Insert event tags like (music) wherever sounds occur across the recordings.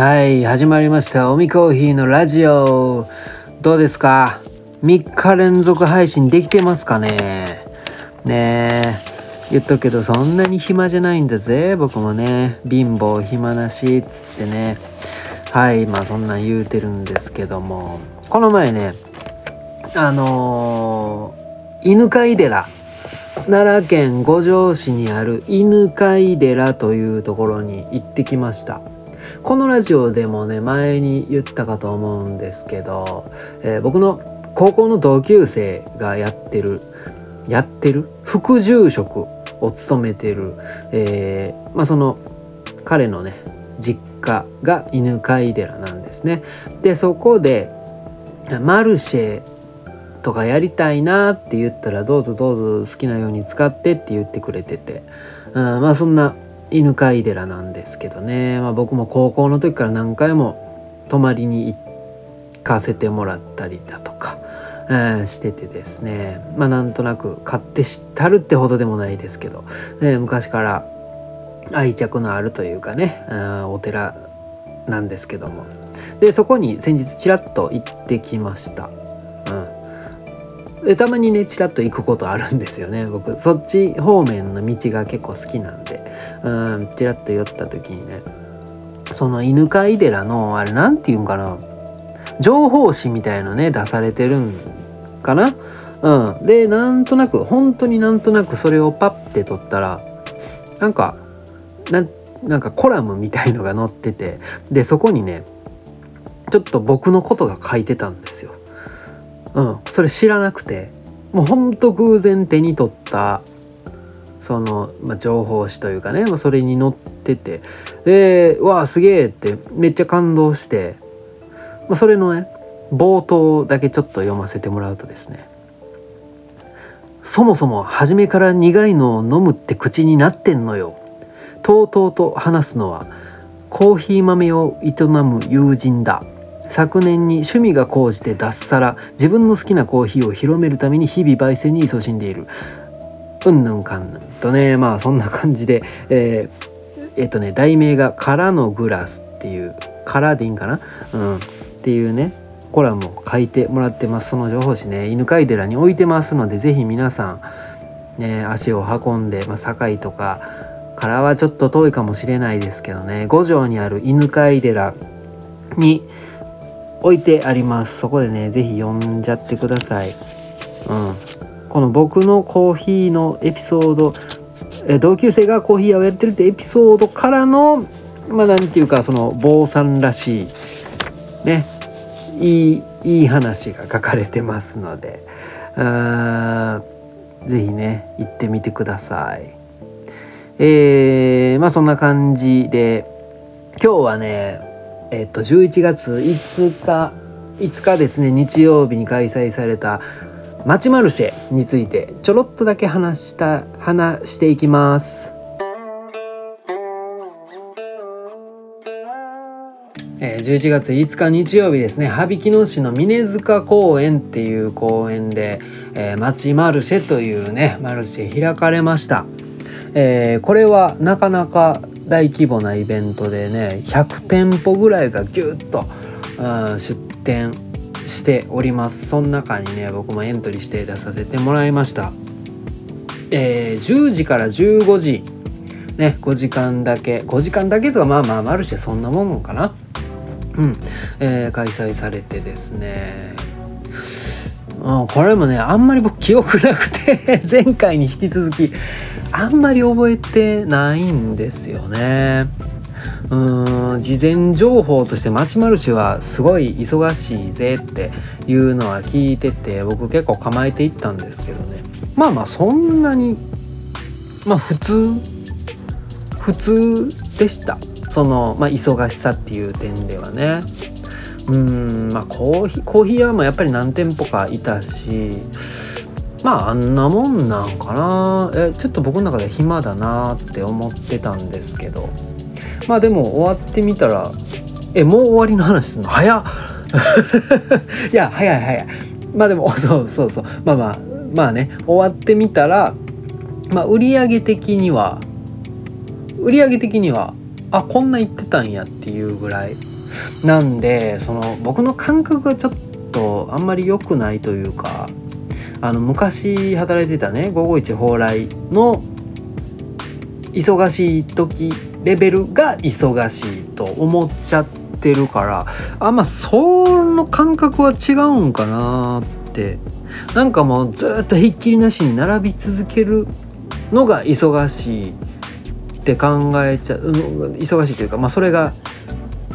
はい始まりました。おみコーヒーのラジオ。どうですか？3日連続配信できてますかね？ねえ。言っとくけどそんなに暇じゃないんだぜ。僕もね。貧乏暇なしっつってね。はいまあそんなん言うてるんですけども。この前ねあのー、犬飼寺。奈良県五條市にある犬飼寺というところに行ってきました。このラジオでもね前に言ったかと思うんですけど、えー、僕の高校の同級生がやってるやってる？副住職を務めてる、えー、まあその彼のね実家が犬飼寺なんですね。でそこでマルシェとかやりたいなって言ったらどうぞどうぞ好きなように使ってって言ってくれてて、うん、まあそんな犬飼寺なんですけどね、まあ、僕も高校の時から何回も泊まりに行かせてもらったりだとか、えー、しててですね。まあなんとなく買って知ったるってほどでもないですけど、ね、昔から愛着のあるというかね、うん、お寺なんですけども。でそこに先日ちらっと行ってきました。うん。たまにねちらっと行くことあるんですよね。僕そっち方面の道が結構好きなんで。うんちらっと寄った時にねその犬飼い寺のあれ何て言うんかな。情報誌みたいのね出されてるんかな。うん。でなんとなく本当になんとなくそれをパッて取ったらなんかななんかコラムみたいのが載ってて。でそこにねちょっと僕のことが書いてたんですよ。うん、それ知らなくて。もうほんと偶然手に取ったその、まあ、情報誌というかね、まあ、それに載ってて。でうわあすげえってめっちゃ感動して、まあ、それのね冒頭だけちょっと読ませてもらうとですね。そもそも初めから苦いのを飲むって口になってんのよ。とうとうと話すのはコーヒー豆を営む友人だ。昨年に趣味が高じて脱サラ自分の好きなコーヒーを広めるために日々焙煎に勤しんでいる。うんぬんかんぬんとねまあそんな感じでえー、えっ、とね題名が「空のグラス」っていう「空でいいんかな？うん。っていうねコラムを書いてもらってます。その情報誌ね犬飼寺に置いてますので是非皆さんね足を運んで、まあ、堺とかからはちょっと遠いかもしれないですけどね五条にある犬飼寺に置いてあります。そこでね是非読んじゃってください。うん。この僕のコーヒーのエピソードえ同級生がコーヒー屋をやってるってエピソードからのまあ何て言うかその坊さんらしいねいいいい話が書かれてますので。あぜひね行ってみてください。えー、まあそんな感じで今日はねえっと、11月5日5日ですね日曜日に開催された町マルシェについてちょろっとだけ話した話していきます。えー、11月5日日曜日ですね羽曳野市の峰塚公園っていう公園で、えー、町マルシェというねマルシェ開かれました、えー、これはなかなか大規模なイベントでね100店舗ぐらいがギュッと、うん、出店しております。その中にね僕もエントリーして出させてもらいました。えー、10時から15時。ね5時間だけ。5時間だけとかまあまあマルシェそんなもんかな。うん、えー、開催されてですね。うん、これもねあんまり僕記憶なくて (laughs) 前回に引き続きあんまり覚えてないんですよね。うん事前情報として町マルシはすごい忙しいぜっていうのは聞いてて僕結構構えていったんですけどね。まあまあそんなにまあ普通普通でした。その、まあ、忙しさっていう点ではね。うんまあコーヒーコーヒー屋もやっぱり何店舗かいたしまああんなもんなんかな。えちょっと僕の中で暇だなって思ってたんですけど。まあでも終わってみたらえもう終わりの話すんの？早っ。(laughs) いや早い早い。まあでも (laughs) そうそうそう。まあまあまあね終わってみたらまあ売上的には売上的にはあこんな言ってたんやっていうぐらい。なんでその僕の感覚がちょっとあんまり良くないというかあの昔働いてたね551蓬莱の忙しい時レベルが忙しいと思っちゃってるからあまその感覚は違うんかなって。なんかもうずっとひっきりなしに並び続けるのが忙しいって考えちゃう忙しいというかまあそれが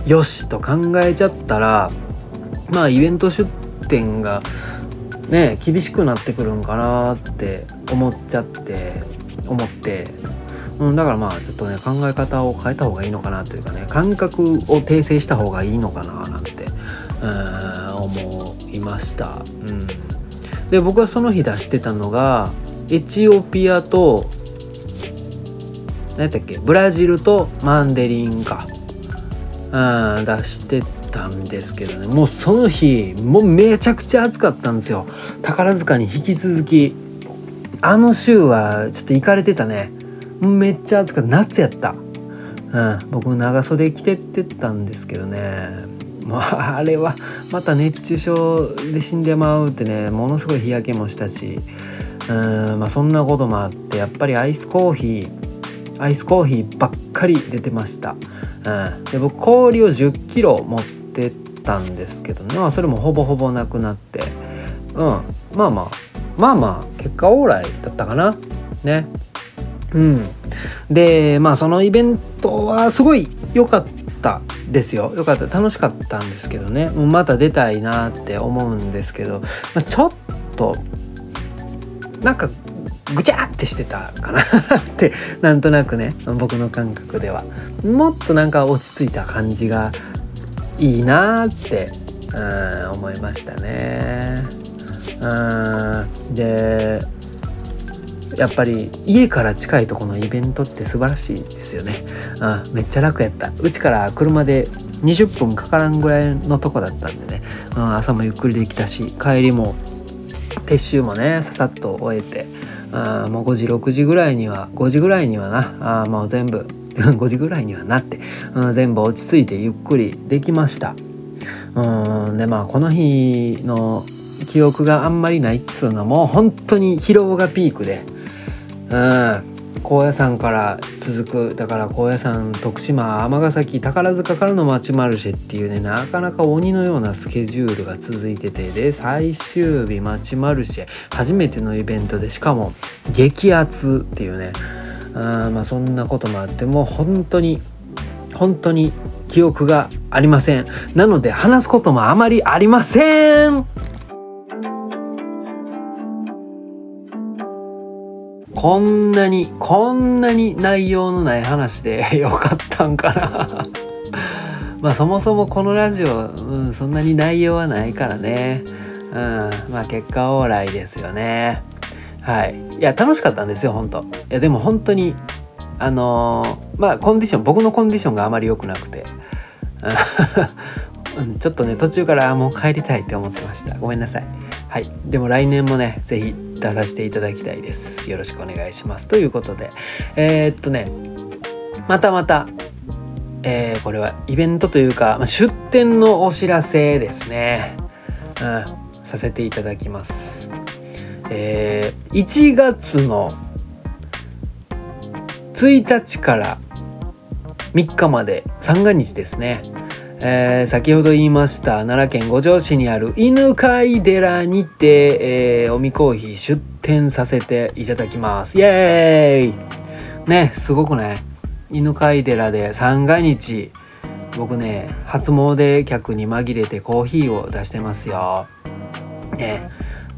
よしと考えちゃったらまあイベント出店がね厳しくなってくるんかなって思っちゃって思って、うん、だからまあちょっとね考え方を変えた方がいいのかなというかね感覚を訂正した方がいいのかななんて、うん、思いました。うん、で僕はその日出してたのがエチオピアと何やったっけブラジルとマンデリンか、うん、出してたんですけどね。もうその日もうめちゃくちゃ暑かったんですよ。宝塚に引き続き。あの週はちょっと行かれてたね。めっちゃ暑かった。夏やった、うん、僕長袖着てってったんですけどね。もうあれはまた熱中症で死んでまうってね。ものすごい日焼けもしたし。うん。まあそんなこともあってやっぱりアイスコーヒーアイスコーヒーばっかり出てました、うん、で僕氷を1 0キロ持ってったんですけどね、まあ、それもほぼほぼなくなって、うん、まあまあ。まあまあ結果オーライだったかな。ね。うん。でまあそのイベントはすごい良かったですよ。良かった。楽しかったんですけどね。また出たいなって思うんですけど、まあ、ちょっとなんかぐちゃってしてたかな (laughs) ってなんとなくね僕の感覚ではもっとなんか落ち着いた感じがいいなって、うん、思いましたね。うんでやっぱり家から近いとこのイベントって素晴らしいですよね。あめっちゃ楽やった。うちから車で20分かからんぐらいのとこだったんでね、うん、朝もゆっくりできたし帰りも撤収もねささっと終えてあもう5時6時ぐらいには5時ぐらいにはなあもう全部 (laughs) 5時ぐらいにはなって、うん、全部落ち着いてゆっくりできました。うんでまあこの日の記憶があんまりないっつうのも本当に疲労がピークでうん。高野山から続くだから高野山徳島尼崎宝塚からの町マルシェっていうねなかなか鬼のようなスケジュールが続いててで最終日町マルシェ初めてのイベントでしかも激アツっていうねあまあそんなこともあってもう本当に本当に記憶がありません。なので話すこともあまりありません。こんなにこんなに内容のない話で (laughs) よかったんかな。(laughs) まあそもそもこのラジオ、うん、そんなに内容はないからね。うんまあ結果オーライですよね。はい。いや楽しかったんですよ本当。いやでも本当にあのー、まあコンディション僕のコンディションがあまり良くなくて。(laughs) ちょっとね途中からもう帰りたいって思ってました。ごめんなさい。はい。でも来年もね是非出させていただきたいです。よろしくお願いします。ということでえー、っとねまたまたえー、これはイベントというか、まあ、出店のお知らせですね、うん、させていただきます。えー、1月の1日から3日まで三が日ですね、えー、先ほど言いました奈良県五条市にある犬飼寺にて、えー、おみコーヒー出店させていただきます。イエーイ！ねすごくね。犬飼寺で三が日僕ね初詣客に紛れてコーヒーを出してますよ。ね。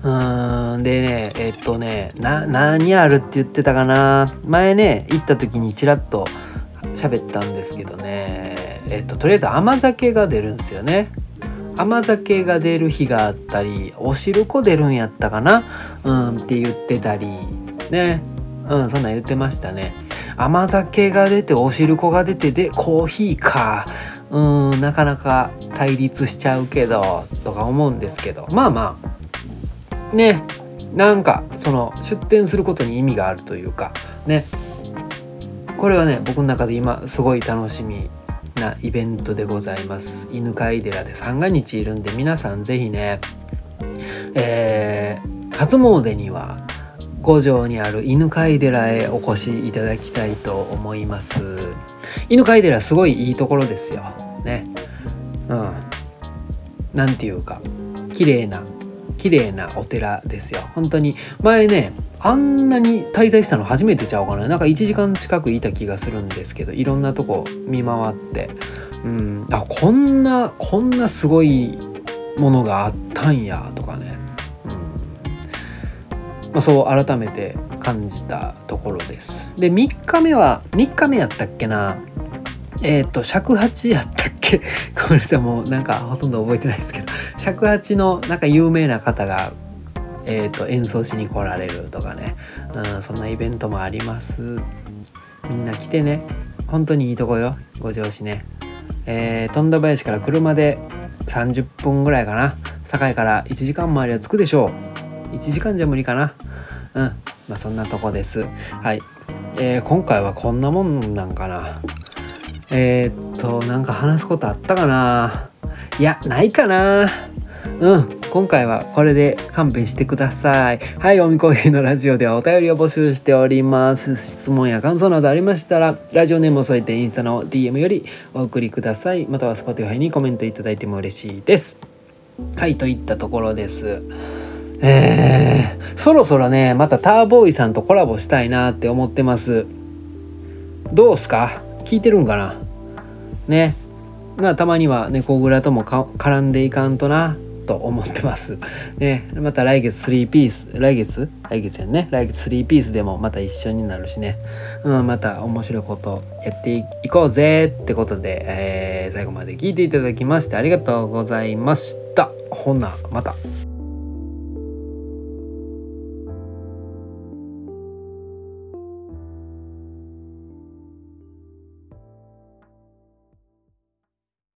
うーんでねえっとねな何あるって言ってたかな。前ね行った時にちらっと喋ったんですけどね。えっととりあえず甘酒が出るんですよね。甘酒が出る日があったりお汁粉出るんやったかな？うんって言ってたりね。うんそんなん言ってましたね。甘酒が出てお汁粉が出てでコーヒーか。うんなかなか対立しちゃうけどとか思うんですけど。まあまあね。なんかその出店することに意味があるというかね。これはね僕の中で今すごい楽しみなイベントでございます。犬飼寺で三が日いるんで皆さんぜひねえー、初詣には五条にある犬飼寺へお越しいただきたいと思います。犬飼寺すごいいいところですよ。ね。うん。なんていうか綺麗な綺麗なお寺ですよ。本当に前ねあんなに滞在したの初めてちゃうかな。なんか1時間近くいた気がするんですけどいろんなとこ見回って。うん。あこんなこんなすごいものがあったんやとかね、うん。まあ、そう改めて感じたところです。で3日目は3日目やったっけな。えっ、ー、と尺八やったっけ？(laughs) ごめんなさい。もうなんかほとんど覚えてないですけど。尺八のなんか有名な方がえーと、演奏しに来られるとかね、うん、そんなイベントもあります。みんな来てね。本当にいいとこよ。五条市ね。えー、富田林から車で30分ぐらいかな。堺から1時間周りは着くでしょう。1時間じゃ無理かな。うん。まあそんなとこです。はい。えー、今回はこんなもんなんかな。えー、っとなんか話すことあったかな。いやないかな。うん。今回はこれで勘弁してください。はいおみコーヒーのラジオではお便りを募集しております。質問や感想などありましたらラジオネームを添えてインスタの DM よりお送りください。または Spotify にコメントいただいても嬉しいです。はいといったところです。えー、そろそろねまたターボーイさんとコラボしたいなって思ってます。どうすか？聞いてるんかな？ね。なたまには猫蔵とも絡んでいかんとな。と思ってます。(laughs) ね、また来月3ピース、来月？来月やね。来月3ピースでもまた一緒になるしね。うん、また面白いことやっていこうぜってことで、えー、最後まで聞いていただきましてありがとうございました。ほな、また。